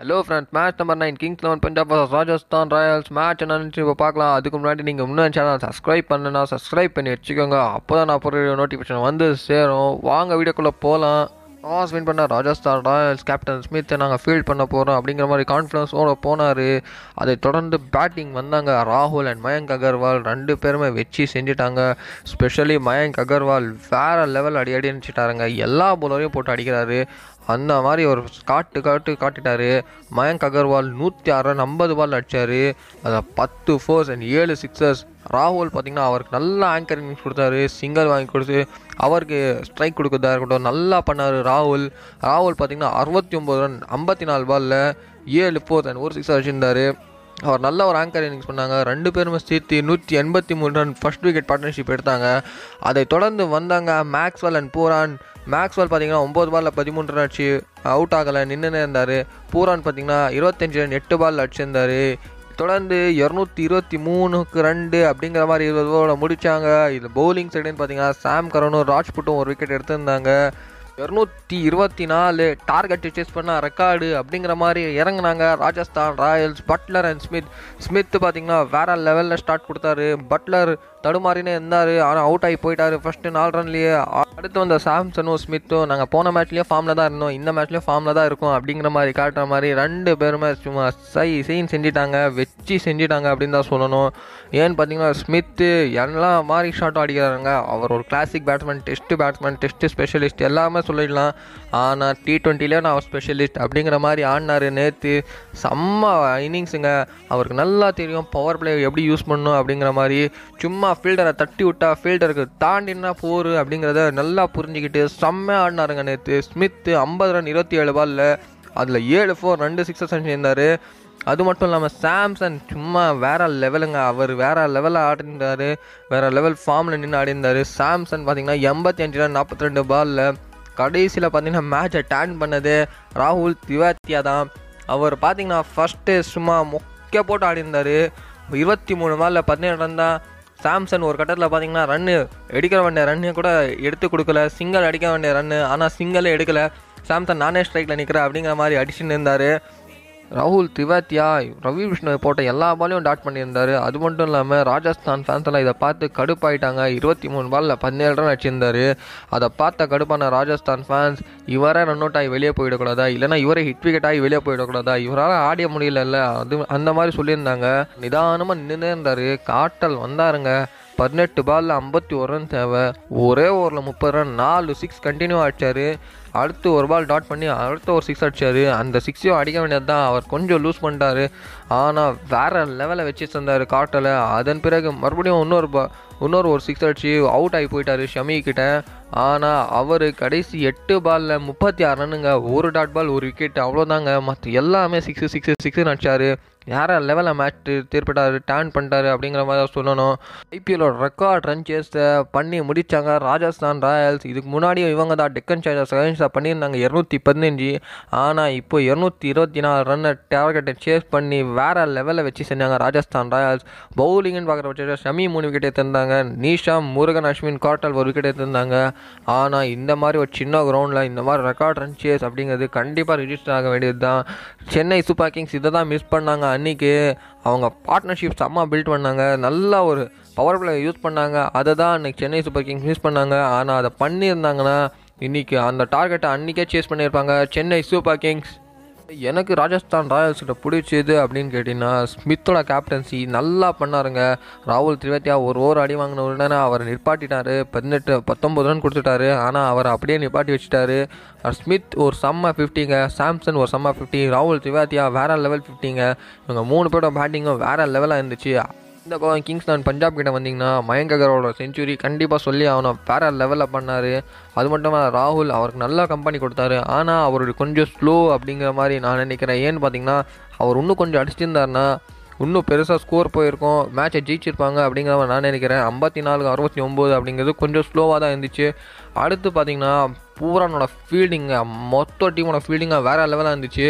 Hello friends match number nine Kings Eleven Punjab Rajasthan Royals match என்னன்னு இப்போ பார்க்கலாம். அதுக்கு முன்னாடி நீங்கள் இன்னும் சேனல் சப்ஸ்கிரைப் பண்ணனா சப்ஸ்கிரைப் பண்ணி வச்சுக்கோங்க. அப்போ தான் நான் போகிற நோட்டிஃபிகேஷன் வந்து சேரும். வாங்க வீடியோக்குள்ளே போகலாம் டாஸ் வின் பண்ண ராஜஸ்தான் ராயல்ஸ் கேப்டன் ஸ்மித் நாங்கள் ஃபீல்ட் பண்ண போகிறோம் அப்படிங்கிற மாதிரி கான்ஃபிடன்ஸோட போனார். அதை தொடர்ந்து பேட்டிங் வந்தாங்க ராகுல் அண்ட் மயங்க் அகர்வால். ரெண்டு பேருமே வச்சு செஞ்சுட்டாங்க. ஸ்பெஷலி மயங்க் அகர்வால் வேறு லெவல் அடி அடி அடிச்சுட்டாருங்க. எல்லா போலரையும் போட்டு அடிக்கிறாரு. அந்த மாதிரி ஒரு காட்டு காட்டு காட்டிட்டாரு. மயங்க் அகர்வால் நூற்றி ஆறு ரன் ஐம்பது பால் அடிச்சாரு. அதில் பத்து ஃபோர்ஸ் அண்ட் ஏழு சிக்ஸர்ஸ் ராகுல் பார்த்தீங்கன்னா அவருக்கு நல்ல ஆங்கரிங் கொடுத்தாரு. சிங்கர் வாங்கி கொடுத்து அவருக்கு ஸ்ட்ரைக் கொடுக்குறதா இருக்கட்டும் நல்லா பண்ணார் ராகுல். ராகுல் பார்த்தீங்கன்னா அறுபத்தி ஒம்பது ரன் ஐம்பத்தி நாலு பாலில் ஏழு ஃபோர்ஸ் அண்ட் ஒரு சிக்ஸர் வச்சுருந்தாரு அவர் நல்ல ஒரு ஆங்கர் இன்னிங்ஸ் பண்ணாங்க. ரெண்டு பேருமே சேர்த்து நூற்றி எண்பத்தி மூணு ரன் ஃபர்ஸ்ட் விக்கெட் பார்ட்னர்ஷிப் எடுத்தாங்க. அதை தொடர்ந்து வந்தாங்க மேக்ஸ்வெல் அண்ட் பூரான் மேக்ஸ்வெல் பார்த்தீங்கன்னா ஒம்பது பாலில் பதிமூன்று ரன் அடிச்சு அவுட் ஆகலை நின்றுனே இருந்தார். பூரான் பார்த்தீங்கன்னா இருபத்தஞ்சு ரன் எட்டு பால் அடிச்சிருந்தார். தொடர்ந்து இரநூத்தி இருபத்தி மூணுக்கு ரெண்டு அப்படிங்கிற மாதிரி இருபது ஓவரில் முடித்தாங்க இது பவுலிங் சைடுன்னு பார்த்தீங்கன்னா சாம் கரனும் ராஜ்புட்டும் ஒரு விக்கெட் எடுத்திருந்தாங்க. இரநூத்தி இருபத்தி நாலு டார்கெட் சேஸ் பண்ண ரெக்கார்டு அப்படிங்கிற மாதிரி இறங்குனாங்க. Rajasthan Royals Buttler and Smith. Smith பார்த்தீங்கன்னா வேற லெவலில் ஸ்டார்ட் கொடுத்தாரு. பட்லர் தடுமாறினே இருந்தார். ஆனால் அவுட் ஆகி போயிட்டார். ஃபர்ஸ்ட் நாலு ரன்லேயே அடுத்து வந்த சாம்சனும் ஸ்மித்தும் நாங்கள் போன மேட்ச்லேயும் ஃபார்மில் தான் இருந்தோம். இந்த மேட்ச்லேயும் ஃபார்மில் தான் இருக்கும் அப்படிங்கிற மாதிரி காட்டுற மாதிரி ரெண்டு பேருமே சும்மா சை செய்ன்னு செஞ்சிட்டாங்க. வச்சு செஞ்சிட்டாங்க அப்படின்னு தான் சொல்லணும். ஏன்னு பார்த்தீங்கன்னா ஸ்மித்து எல்லாம் மாதிரி ஷாட்டும் அடிக்கிறாங்க அவர் ஒரு classic batsman test batsman test specialist எல்லாமே சொல்லிடலாம். ஆனால் டி ட்வெண்ட்டிலே நான் ஸ்பெஷலிஸ்ட் அப்படிங்கிற மாதிரி ஆடினார் நேற்று செம்ம இன்னிங்ஸுங்க அவருக்கு நல்லா தெரியும். பவர் பிளே எப்படி யூஸ் பண்ணணும் அப்படிங்கிற மாதிரி. சும்மா ஃபீல்டரை தட்டி விட்டா ஃபீல்டருக்கு தாண்டினா போர் அப்படிங்கிறத நல்லா புரிஞ்சுக்கிட்டு செம்மையாக ஆடினாருங்க நேற்று ஸ்மித்து ஐம்பது ரன் இருபத்தி ஏழு பாலில் அதில் ஏழு ஃபோர் ரெண்டு சிக்ஸஸ் செஞ்சிருந்தார். அது மட்டும் இல்லாமல் சாம்சன் சும்மா வேற லெவலுங்க அவர் வேற லெவலில் ஆடிருந்தார். வேற லெவல் ஃபார்மில் நின்று ஆடிருந்தார். சாம்சன் பார்த்தீங்கன்னா எண்பத்தி அஞ்சு ரன் நாற்பத்தி ரெண்டு பாலில் கடைசியில் பார்த்தீங்கன்னா மேட்சை டேன் பண்ணது ராகுல் திவாத்தியா தான். அவர் பார்த்தீங்கன்னா ஃபஸ்ட்டு சும்மா மொக்க போட்டு ஆடிருந்தார். இருபத்தி மூணு பாலில் பதினேழு ரன் தான். சாம்சன் ஒரு கட்டத்தில் பார்த்தீங்கன்னா ரன்னு எடுக்கிற வேண்டிய ரன்னு கூட எடுத்து கொடுக்கல. சிங்கிள் அடிக்க வேண்டிய ரன்னு ஆனால் சிங்கிளே எடுக்கல. சாம்சன் நானே ஸ்ட்ரைக்கில் நிற்கிறேன் அப்படிங்கிற மாதிரி அடிச்சுன்னு இருந்தார். ராகுல் திவாத்தியா ரவி விஷ்ணுவை போட்ட எல்லா பாலையும் டாட் பண்ணியிருந்தார். அது மட்டும் இல்லாமல் ராஜஸ்தான் ஃபேன்ஸ் எல்லாம் இதை பார்த்து கடுப்பாயிட்டாங்க. இருபத்தி மூணு பாலில் பதினேழு ரன் அடிச்சிருந்தார். அதை பார்த்த கடுப்பான ராஜஸ்தான் ஃபேன்ஸ் இவரே ரன் அவுட் ஆகி வெளியே போயிடக்கூடாதா? இல்லைனா இவரே ஹிட் விக்கெட் ஆகி வெளியே போயிடக்கூடாதா? இவரால் ஆடிய முடியலல்ல. அது அந்த மாதிரி சொல்லியிருந்தாங்க. நிதானமாக நின்று இருந்தார். காட்டல் வந்தாருங்க. பதினெட்டு பாலில் ஐம்பத்தி ஒரு ரன் தேவை. ஒரே ஓவரில் முப்பது ரன் நாலு சிக்ஸ் கண்டினியூ அடிச்சார். அடுத்து ஒரு பால் டாட் பண்ணி அடுத்த ஒரு சிக்ஸ் அடிச்சார். அந்த சிக்ஸையும் அடிக்க வேண்டியது தான் அவர் கொஞ்சம் லூஸ் பண்ணிட்டார். ஆனால் வேறு லெவலில் வச்சு தந்தார் காட்டில் அதன் பிறகு மறுபடியும் இன்னொரு பா இன்னொரு ஒரு சிக்ஸ் அடிச்சு அவுட் ஆகி போயிட்டாரு ஷமி கிட்ட. ஆனால் அவர் கடைசி எட்டு பாலில் முப்பத்தி ஆறு ரன்னுங்க. ஒரு டாட் பால் ஒரு விக்கெட் அவ்வளோதாங்க மற்ற எல்லாமே சிக்ஸு சிக்ஸு சிக்ஸுன்னு அடிச்சாரு. யாரா லெவலில் மேட்ச் தீர்ப்பிட்டாரு டேன் பண்ணிட்டாரு அப்படிங்கிற மாதிரி தான் சொல்லணும். ஐபிஎல்லோட ரெக்கார்ட் ரன் சேஸை பண்ணி முடித்தாங்க ராஜஸ்தான் ராயல்ஸ். இதுக்கு முன்னாடியும் இவங்க தான் டெக்கன் சார்ஜர் அகைன்ஸ்டாக பண்ணியிருந்தாங்க இரநூத்தி பதினஞ்சு. ஆனால் இப்போ இரநூத்தி இருபத்தி நாலு ரன்னை டார்கெட்டை சேஸ் பண்ணி வேறு லெவலில் வச்சு செஞ்சாங்க ராஜஸ்தான் ராயல்ஸ். பவுலிங்னு பார்க்குற பட்சத்தில் ஷமி மூணு விக்கெட் இருந்தாங்க. நீஷா முருகன் அஸ்வின் கார்ட்டல் ஒரு விக்கெட் எடுத்திருந்தாங்க. ஆனால் இந்த மாதிரி ஒரு சின்ன கிரவுண்டில் இந்த மாதிரி ரெக்கார்ட் ரன் சேஸ் அப்படிங்கிறது கண்டிப்பாக ரிஜிஸ்டர் ஆக வேண்டியது தான் சென்னை சூப்பர் கிங்ஸ் இதை தான் மிஸ் பண்ணாங்க அன்றைக்கி அவங்க பார்ட்னர்ஷிப் செம்ம பில்ட் பண்ணாங்க. நல்லா ஒரு பவர் பிளே யூஸ் பண்ணாங்க. அதை தான் அன்றைக்கி சென்னை சூப்பர் கிங்ஸ் மிஸ் பண்ணாங்க. ஆனால் அதை பண்ணியிருந்தாங்கன்னா இன்றைக்கி அந்த டார்கெட்டை அன்றைக்கே சேஸ் பண்ணியிருப்பாங்க. Chennai Super Kings. எனக்கு ராஜஸ்தான் ராயல்ஸ் கிட்ட பிடிச்சது அப்படின்னு கேட்டிங்கன்னா ஸ்மித்தோட கேப்டன்சி நல்லா பண்ணாருங்க. ராகுல் திரிவேத்தியா ஒரு ஓவர் அடி வாங்கின உடனே அவர் நிப்பாட்டிட்டாரு. பதினெட்டு பத்தொம்பது ரன் கொடுத்துட்டாரு. ஆனால் அவர் அப்படியே நிப்பாட்டி வச்சுட்டாரு. ஸ்மித் ஒரு செம்ம ஃபிஃப்டிங்க சாம்சன் ஒரு செம்ம ஃபிஃப்டி ராகுல் திரிவேத்தியா வேற லெவல் ஃபிஃப்டிங்க இவங்க மூணு பேரோட பேட்டிங்கும் வேற லெவலாக இருந்துச்சு. இந்த பக்கம் கிங்ஸ் நான் பஞ்சாப் கிட்ட வந்தீங்கன்னா மயங்க் அகரோட செஞ்சுரி கண்டிப்பாக சொல்லி அவனை வேற லெவலில் பண்ணார். அது மட்டும் இல்லாமல் ராகுல் அவருக்கு நல்ல கம்பெனி கொடுத்தாரு. ஆனால் அவருடைய கொஞ்சம் ஸ்லோ அப்படிங்கிற மாதிரி நான் நினைக்கிறேன். ஏன்னு பார்த்தீங்கன்னா அவர் இன்னும் கொஞ்சம் அடிச்சிருந்தாருன்னா இன்னும் பெருசாக ஸ்கோர் போயிருக்கும். மேட்சை ஜெயிச்சிருப்பாங்க அப்படிங்கிற மாதிரி நான் நினைக்கிறேன். ஐம்பத்தி நாலு அறுபத்தி ஒம்பது அப்படிங்கிறது கொஞ்சம் ஸ்லோவாக தான் இருந்துச்சு. அடுத்து பார்த்தீங்கன்னா பூரானோட ஃபீல்டிங்கை மொத்த டீமோட ஃபீல்டிங்காக வேறு லெவலாக இருந்துச்சு.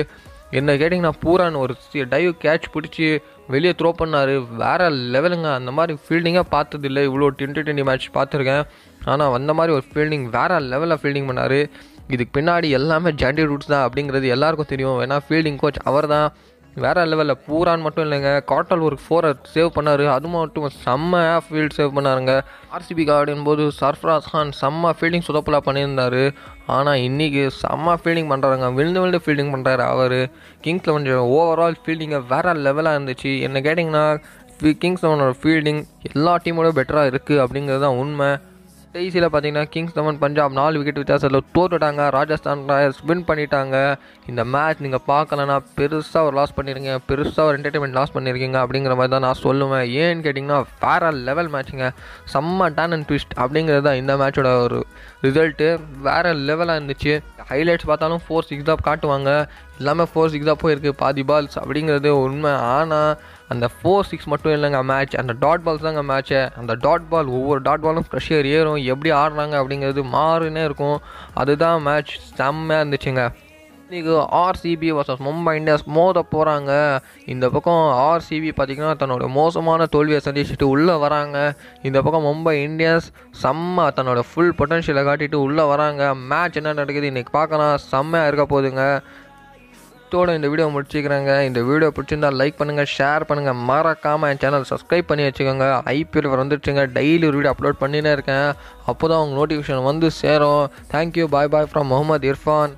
என்ன கேட்டிங்கன்னா பூரான் ஒரு டைவ் கேட்ச் பிடிச்சி வெளியே த்ரோ பண்ணார். வேறு லெவலுங்க அந்த மாதிரி ஃபீல்டிங்காக பார்த்ததில்லை. இவ்வளோ டுவெண்ட்டி டுவெண்ட்டி மேட்ச் பார்த்துருக்கேன். ஆனால் அந்த மாதிரி ஒரு ஃபீல்டிங் வேறு லெவலில் ஃபீல்டிங் பண்ணார். இதுக்கு பின்னாடி எல்லாமே ஜாண்டி ரூட்ஸ் தான் அப்படிங்கிறது எல்லாருக்கும் தெரியும். ஏன்னா ஃபீல்டிங் கோச் அவர் தான் வேறு லெவலில் பூரான் மட்டும் இல்லைங்க. காட்டல் ஒரு ஃபோரை சேவ் பண்ணார். அது மட்டும் செம்ம ஃபீல்ட் சேவ் பண்ணாருங்க. ஆர்சிபி கார்டின் போது சர்ஃப்ராஸ் கான் செம்ம ஃபீல்டிங் சுதப்பலாக பண்ணியிருந்தார். ஆனால் இன்றைக்கி செம்ம ஃபீல்டிங் பண்ணுறாங்க விழுந்து விழுந்து ஃபீல்டிங் பண்ணுறாரு அவர். கிங்ஸ் லெவன் ஓவரால் ஃபீல்டிங்கை வேறு லெவலாக இருந்துச்சு. என்ன கேட்டிங்கன்னா கிங்ஸ் லெவனோட ஃபீல்டிங் எல்லா டீமோட பெட்டராக இருக்குது அப்படிங்கிறது தான் உண்மை. கடைசியில் பார்த்தீங்கன்னா கிங்ஸ் லெவன் பஞ்சாப் நாலு விக்கெட் வித்தியாசத்தில் தோத்துட்டாங்க. ராஜஸ்தான் ராயல்ஸ் வின் பண்ணிட்டாங்க. இந்த மேட்ச் நீங்கள் பார்க்கலன்னா பெருசாக ஒரு லாஸ் பண்ணியிருக்கீங்க பெருசாக ஒரு என்டர்டைன்மெண்ட் லாஸ் பண்ணியிருக்கீங்க அப்படிங்கிற மாதிரி தான் நான் சொல்லுவேன். ஏன்னு கேட்டிங்கன்னா வேற லெவல் மேட்ச்சுங்க செம்ம டேன் அண்ட் ட்விஸ்ட் அப்படிங்கிறது தான் இந்த மேட்சோட ஒரு ரிசல்ட்டு வேறு லெவலாக இருந்துச்சு. ஹைலைட்ஸ் பார்த்தாலும் ஃபோர் சிக்ஸ் தான் காட்டுவாங்க. எல்லாமே ஃபோர் சிக்ஸ் தான் போயிருக்கு. பாதி பால்ஸ் அப்படிங்கிறது உண்மை. ஆனால் அந்த ஃபோர் சிக்ஸ் மட்டும் இல்லைங்க மேட்ச் அந்த டாட் பால்ஸ் தாங்க மேட்ச்சு அந்த டாட் பால் ஒவ்வொரு டாட் பாலும் ப்ரெஷர் ஏறும். எப்படி ஆடுறாங்க அப்படிங்கிறது மாறுனே இருக்கும். அதுதான் மேட்ச் செம்மையாக இருந்துச்சுங்க. இன்றைக்கி ஆர்சிபி வர்சஸ் மும்பை இந்தியன்ஸ் மோத போகிறாங்க இந்த பக்கம் ஆர்சிபி பார்த்திங்கன்னா தன்னோட மோசமான தோல்வியை சந்திச்சுட்டு உள்ளே வராங்க. இந்த பக்கம் மும்பை இந்தியன்ஸ் செம்ம தன்னோட ஃபுல் பொட்டன்ஷியலை காட்டிட்டு உள்ளே வராங்க. மேட்ச் என்ன நடக்குது இன்றைக்கி பார்க்கலாம். செம்மையாக இருக்க போதுங்க இதோட இந்த வீடியோ முடிச்சுக்கிறேங்க. இந்த வீடியோ பிடிச்சிருந்தா லைக் பண்ணுங்கள் ஷேர் பண்ணுங்கள் மறக்காமல் என் சேனல் சப்ஸ்கிரைப் பண்ணி வச்சுக்கோங்க. ஐபிஎல் வந்துடுச்சுங்க டெய்லி ஒரு வீடியோ அப்லோட் பண்ணினே இருக்கேன். அப்போ தான் உங்கள் நோட்டிஃபிகேஷன் வந்து சேரும். Thank you bye bye from Mohammed Irfan